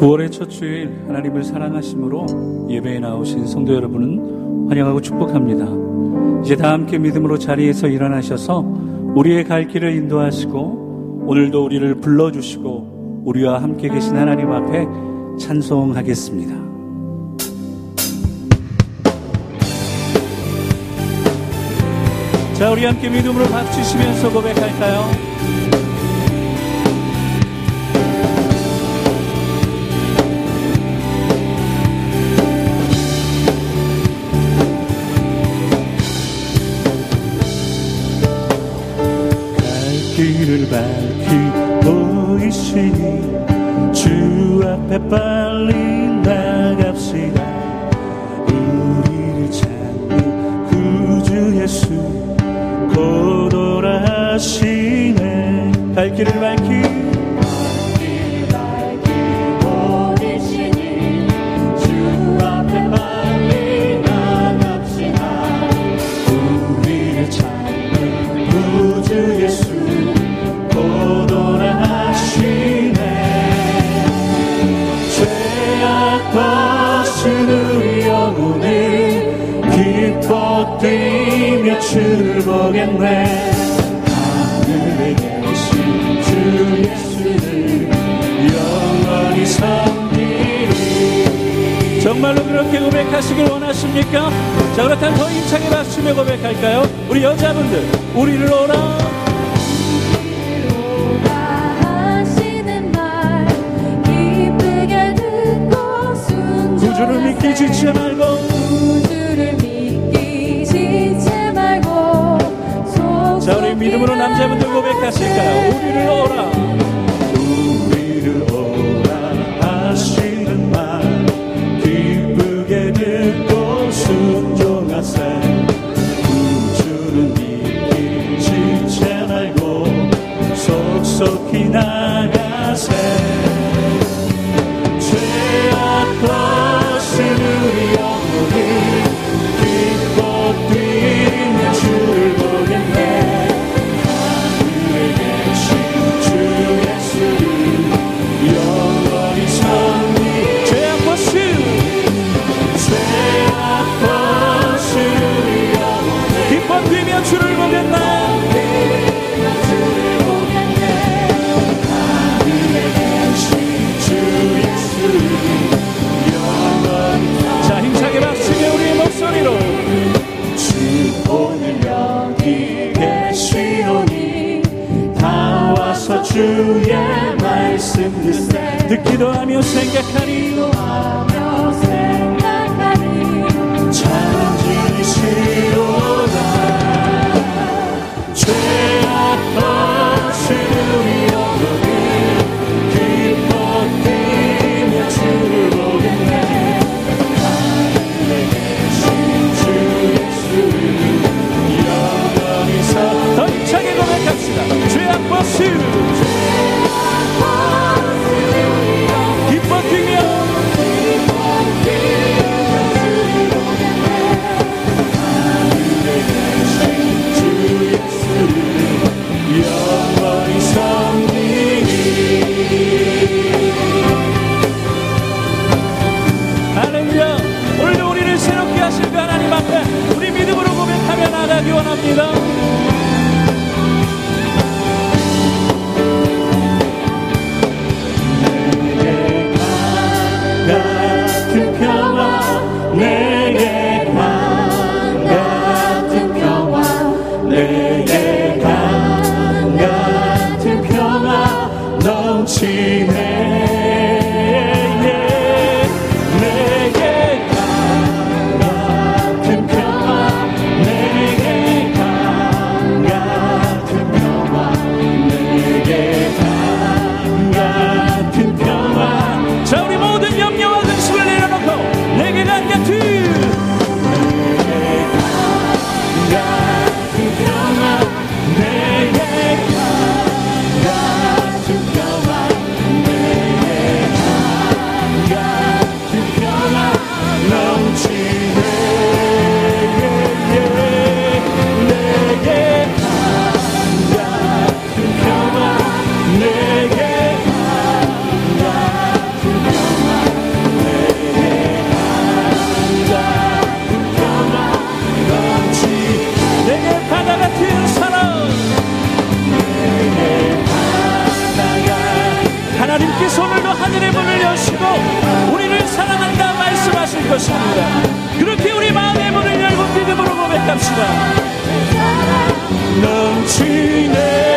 9월의 첫 주일 하나님을 사랑하심으로 예배에 나오신 성도 여러분은 환영하고 축복합니다. 이제 다 함께 믿음으로 자리에서 일어나셔서 우리의 갈 길을 인도하시고 오늘도 우리를 불러주시고 우리와 함께 계신 하나님 앞에 찬송하겠습니다. 자, 우리 함께 믿음으로 박수치시면서 고백할까요? 길 정말로 그렇게 고백하시길 원하십니까? 자 그렇다면 더 힘차게 박수며 고백할까요? 우리 여자분들 우리를 오라 구주를 믿기 지치 말고 자 우리 믿음으로 남자분들 고백하실까요? 우리를 오라 blessed. 기도 하며 생각하니 see. 우리를 사랑한다 말씀하실 것입니다. 그렇게 우리 마음의 문을 열고 믿음으로 고백합시다. 넘치네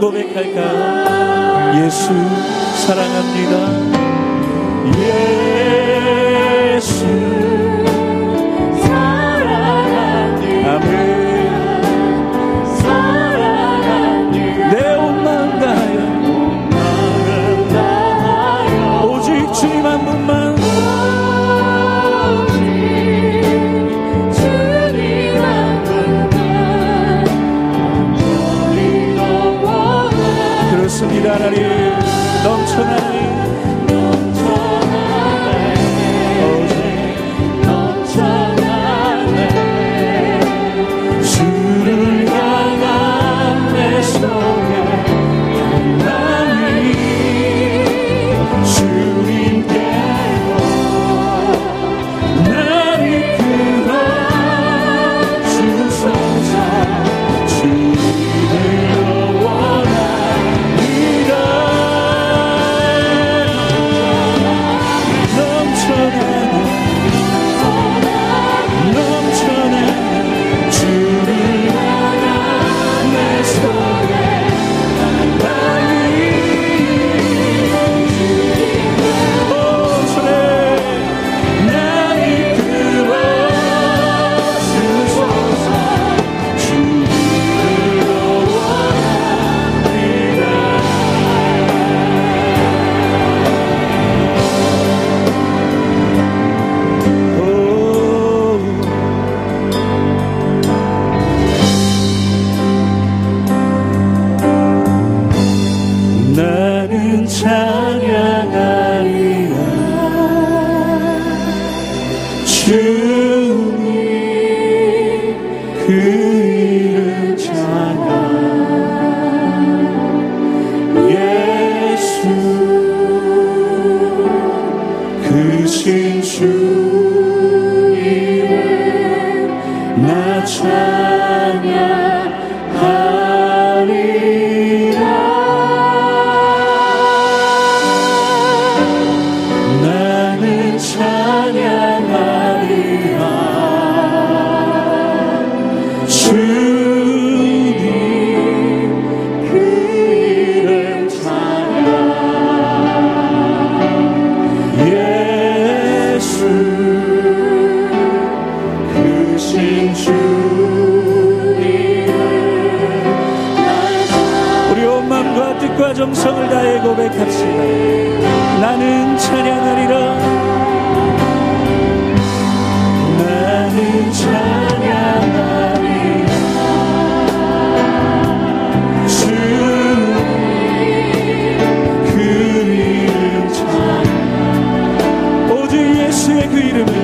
고백할까? 예수 사랑합니다. 예수 넘쳤습니다 하나님. 넘쳐나니 그 이름을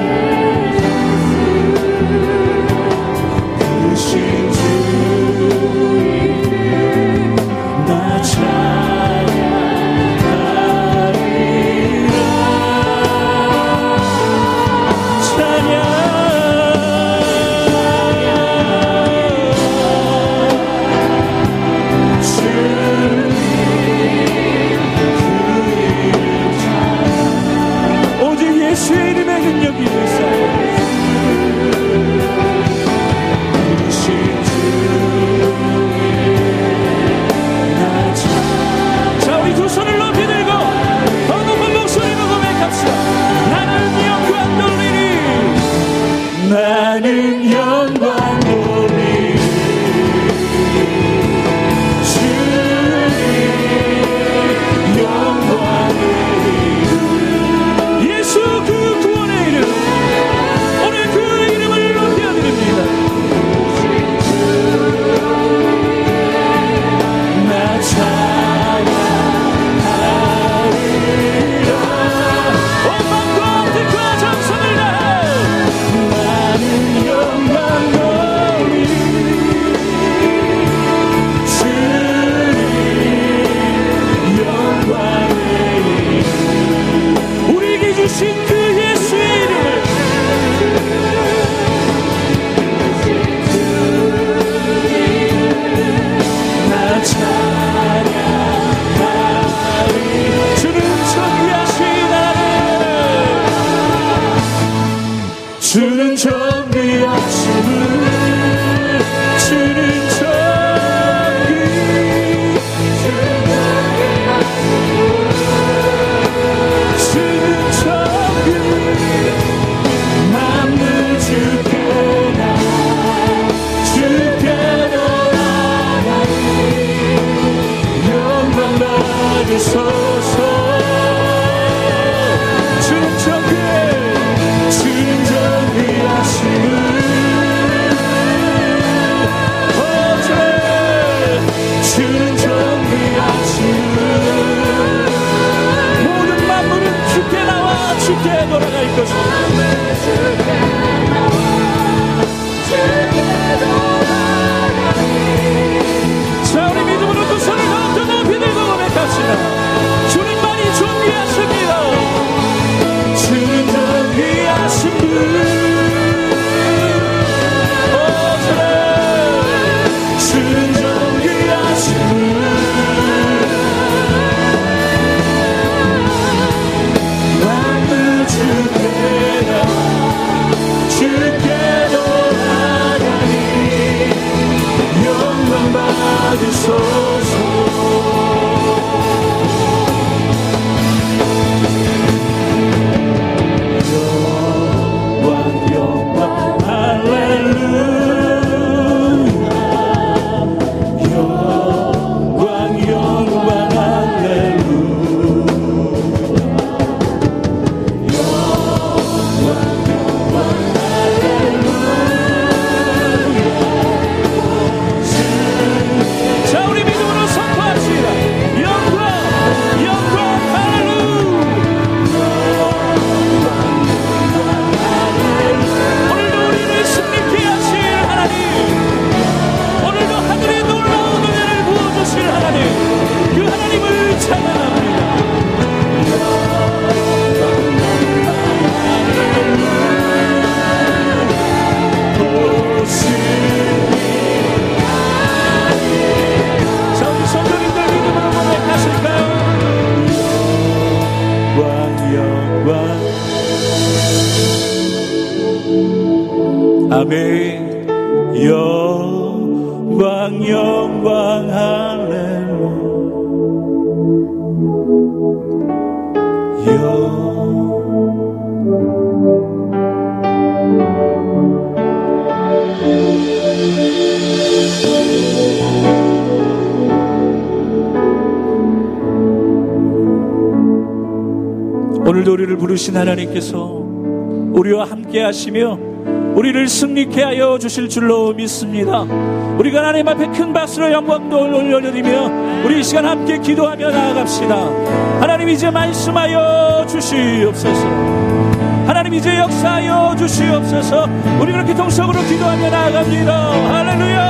de sol. 아멘. 영광 영광 할렐루야. 영 오늘도 우리를 부르신 하나님께서 우리와 함께 하시며 우리를 승리케 하여 주실 줄로 믿습니다. 우리가 하나님 앞에 큰 박수로 영광도 올려드리며 우리 이 시간 함께 기도하며 나아갑시다. 하나님 이제 말씀하여 주시옵소서. 하나님 이제 역사하여 주시옵소서. 우리 그렇게 동성으로 기도하며 나아갑니다. 할렐루야.